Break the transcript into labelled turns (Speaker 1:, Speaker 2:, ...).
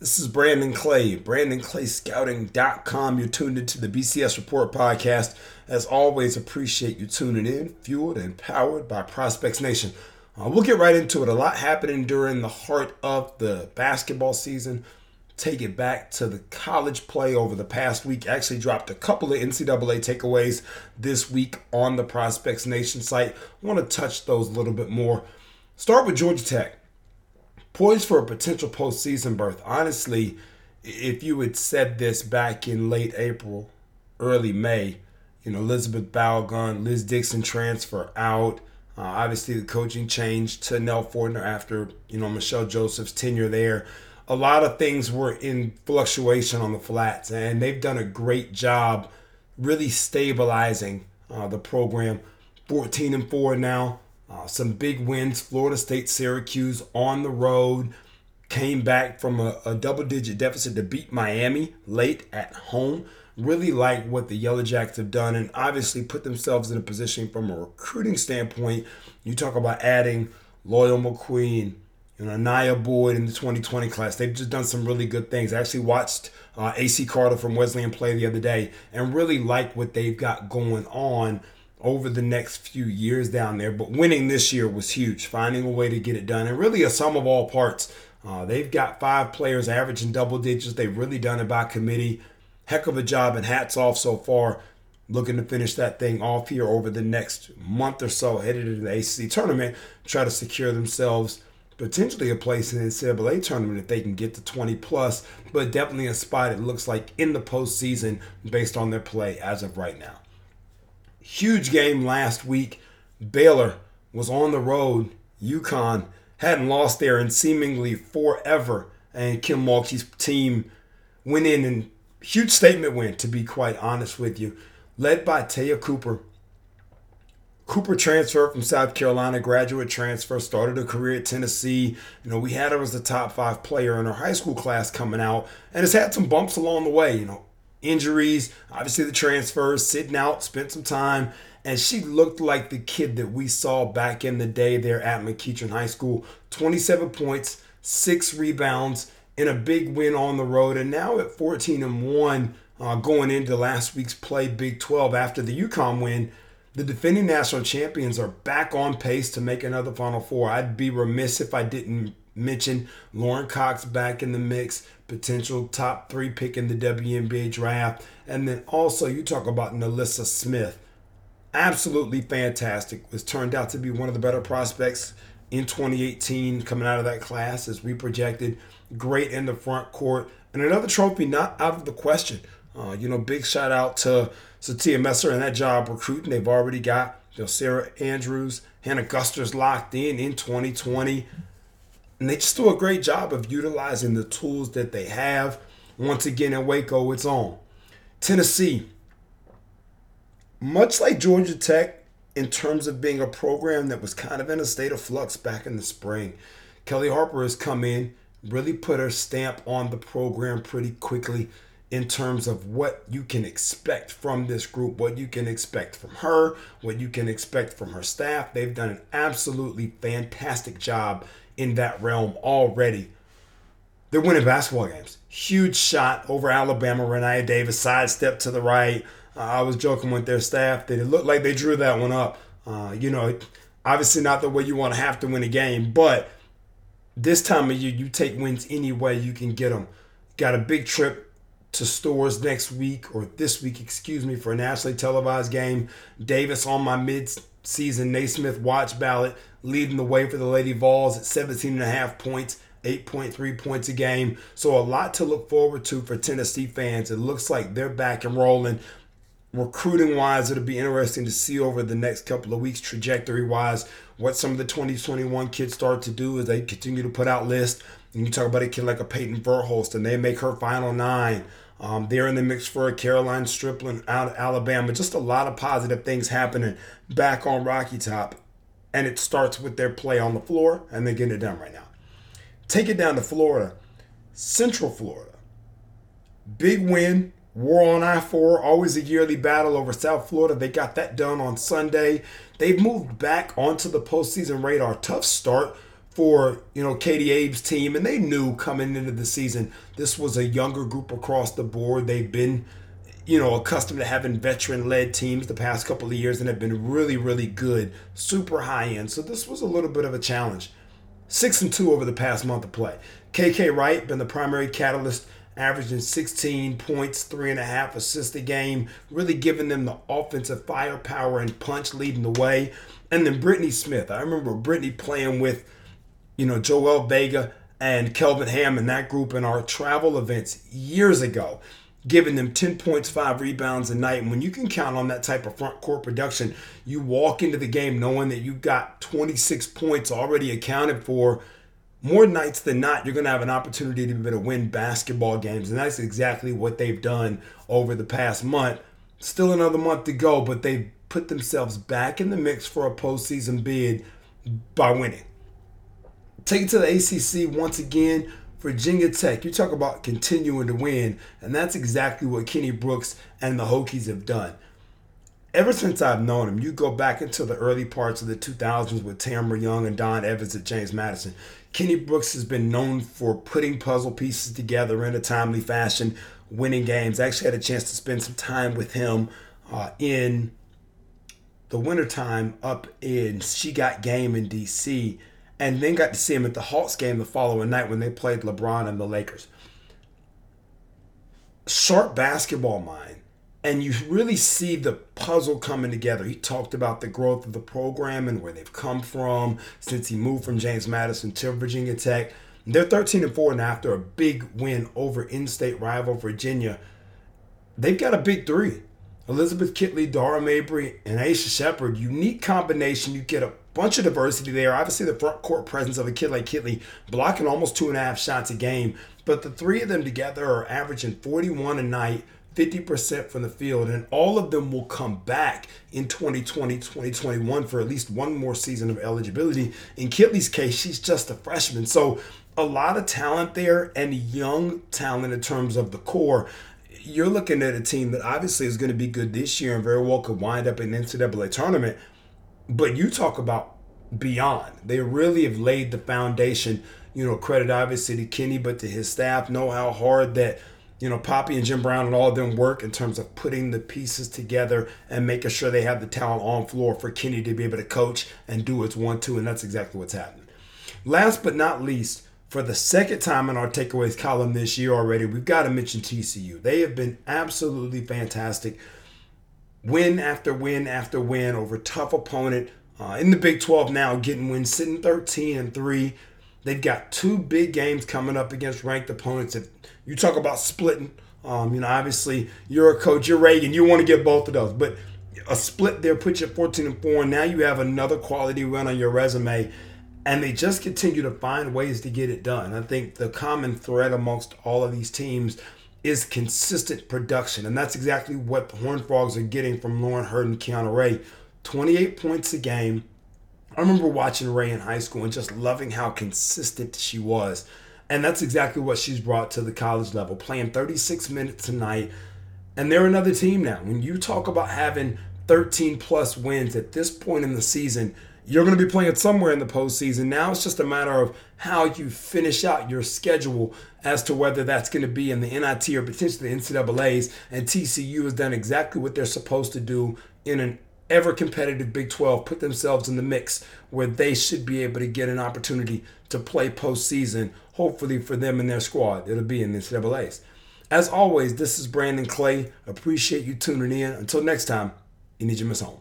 Speaker 1: This is Brandon Clay, BrandonClayScouting.com. You're tuned into the BCS Report podcast. As always, appreciate you tuning in, fueled and powered by Prospects Nation. Uh, we'll get right into it. A lot happening during the heart of the basketball season. Take it back to the college play over the past week. Actually, dropped a couple of NCAA takeaways this week on the Prospects Nation site. Want to touch those a little bit more. Start with Georgia Tech poised for a potential postseason berth. Honestly, if you had said this back in late April, early May, you know, Elizabeth Balogun, Liz Dixon transfer out. Uh, obviously, the coaching change to Nell Fortner after, you know, MaChelle Joseph's tenure there. A lot of things were in fluctuation on the flats, and they've done a great job really stabilizing uh, the program. 14 and 4 now. Uh, some big wins Florida State, Syracuse on the road. Came back from a, a double digit deficit to beat Miami late at home. Really like what the Yellow Jacks have done and obviously put themselves in a position from a recruiting standpoint. You talk about adding Loyal McQueen, know, Anaya Boyd in the 2020 class. They've just done some really good things. I actually watched uh, AC Carter from Wesleyan play the other day and really like what they've got going on over the next few years down there. But winning this year was huge, finding a way to get it done, and really a sum of all parts. Uh, they've got five players averaging double digits. They've really done it by committee. Heck of a job, and hats off so far. Looking to finish that thing off here over the next month or so, headed into the ACC tournament, try to secure themselves potentially a place in the NCAA tournament if they can get to 20 plus, but definitely a spot it looks like in the postseason based on their play as of right now. Huge game last week. Baylor was on the road. UConn hadn't lost there in seemingly forever. And Kim Mulkey's team went in and huge statement win, to be quite honest with you. Led by Te'a Cooper. Cooper transferred from South Carolina, graduate transfer, started a career at Tennessee. You know, we had her as the top five player in her high school class coming out, and has had some bumps along the way. You know, injuries, obviously the transfers, sitting out, spent some time. And she looked like the kid that we saw back in the day there at McEachern High School. 27 points, six rebounds, and a big win on the road. And now at 14 and 1, uh, going into last week's play Big 12 after the UConn win, the defending national champions are back on pace to make another Final Four. I'd be remiss if I didn't mention Lauren Cox back in the mix, potential top three pick in the WNBA draft. And then also, you talk about NaLyssa Smith. Absolutely fantastic. Was turned out to be one of the better prospects in 2018 coming out of that class as we projected. Great in the front court. And another trophy not out of the question. Uh, you know, big shout out to Sytia Messer and that job recruiting. They've already got you know, Sarah Andrews, Hannah Gusters locked in in 2020. And they just do a great job of utilizing the tools that they have. Once again, in Waco, it's on. Tennessee, much like Georgia Tech, in terms of being a program that was kind of in a state of flux back in the spring, Kellie Harper has come in, really put her stamp on the program pretty quickly in terms of what you can expect from this group, what you can expect from her, what you can expect from her staff. They've done an absolutely fantastic job in that realm already. They're winning basketball games. Huge shot over Alabama. Rennia Davis sidestep to the right. Uh, I was joking with their staff that it looked like they drew that one up. Uh, you know, obviously not the way you want to have to win a game, but this time of year, you take wins any way you can get them. Got a big trip to Storrs next week or this week, excuse me, for a nationally televised game. Davis on my mid-season Naismith watch ballot, leading the way for the Lady Vols at 17 and a half points. 8.3 points a game. So, a lot to look forward to for Tennessee fans. It looks like they're back and rolling. Recruiting wise, it'll be interesting to see over the next couple of weeks, trajectory wise, what some of the 2021 kids start to do as they continue to put out lists. And you talk about a kid like a Peyton Verhulst, and they make her final nine. Um, they're in the mix for a Caroline Stripling out of Alabama. Just a lot of positive things happening back on Rocky Top. And it starts with their play on the floor, and they're getting it done right now. Take it down to Florida, Central Florida. Big win, War on I 4, always a yearly battle over South Florida. They got that done on Sunday. They've moved back onto the postseason radar. Tough start for you know Katie Abe's team, and they knew coming into the season this was a younger group across the board. They've been you know accustomed to having veteran-led teams the past couple of years and have been really, really good, super high end. So this was a little bit of a challenge. Six and two over the past month of play. KK Wright been the primary catalyst averaging 16 points, three and a half assists a game, really giving them the offensive firepower and punch leading the way. And then Brittany Smith. I remember Brittany playing with, you know, Joel Vega and Kelvin Ham in that group in our travel events years ago, giving them 10 points, five rebounds a night. And when you can count on that type of front court production, you walk into the game knowing that you've got 26 points already accounted for more nights than not, you're going to have an opportunity to be able to win basketball games. And that's exactly what they've done over the past month. Still another month to go, but they've put themselves back in the mix for a postseason bid by winning. Take it to the ACC once again. Virginia Tech, you talk about continuing to win, and that's exactly what Kenny Brooks and the Hokies have done ever since I've known him, you go back into the early parts of the 2000s with Tamera Young and Dawn Evans at James Madison. Kenny Brooks has been known for putting puzzle pieces together in a timely fashion, winning games. I actually had a chance to spend some time with him uh, in the wintertime up in She Got Game in DC, and then got to see him at the Hawks game the following night when they played LeBron and the Lakers. Sharp basketball mind and you really see the puzzle coming together. He talked about the growth of the program and where they've come from since he moved from James Madison to Virginia Tech. They're 13 and 4, and after a big win over in state rival Virginia, they've got a big three. Elizabeth Kitley, Dara Mabrey, and Aisha Sheppard. Unique combination. You get a bunch of diversity there. Obviously, the front court presence of a kid like Kitley blocking almost two and a half shots a game. But the three of them together are averaging 41 a night, 50% from the field, and all of them will come back in 2020, 2021 for at least one more season of eligibility. In Kitley's case, she's just a freshman. So, a lot of talent there and young talent in terms of the core. You're looking at a team that obviously is going to be good this year and very well could wind up in the NCAA tournament. But you talk about beyond. They really have laid the foundation. You know, credit obviously to Kenny, but to his staff, know how hard that you know, Poppy and Jim Brown and all of them work in terms of putting the pieces together and making sure they have the talent on floor for Kenny to be able to coach and do its one two, and that's exactly what's happening. Last but not least, for the second time in our takeaways column this year already, we've got to mention TCU. They have been absolutely fantastic. Win after win after win over tough opponent uh, in the Big 12 now, getting wins, sitting 13 and 3. They've got two big games coming up against ranked opponents. If you talk about splitting, um, you know, obviously you're a coach, you're Raegan, you want to get both of those, but a split there puts you at 14 and 4, and now you have another quality run on your resume, and they just continue to find ways to get it done. I think the common thread amongst all of these teams is consistent production, and that's exactly what the Horned Frogs are getting from Lauren Heard and Kianna Ray. 28 points a game, I remember watching Ray in high school and just loving how consistent she was. And that's exactly what she's brought to the college level, playing 36 minutes tonight. And they're another team now. When you talk about having 13 plus wins at this point in the season, you're going to be playing somewhere in the postseason. Now it's just a matter of how you finish out your schedule as to whether that's going to be in the NIT or potentially the NCAA's. And TCU has done exactly what they're supposed to do in an ever competitive Big 12 put themselves in the mix where they should be able to get an opportunity to play postseason, hopefully for them and their squad. It'll be in the NCAA's. As always, this is Brandon Clay. Appreciate you tuning in. Until next time, you need your miss home.